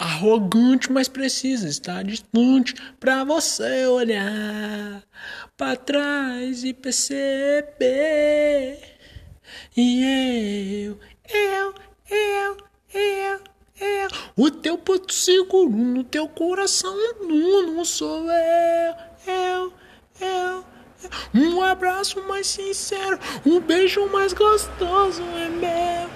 Arrogante, mas precisa estar distante pra você olhar para trás e perceber. E eu, eu, eu, eu, eu. O teu ponto seguro no teu coração não, não sou eu, eu, eu. Um abraço mais sincero, um beijo mais gostoso.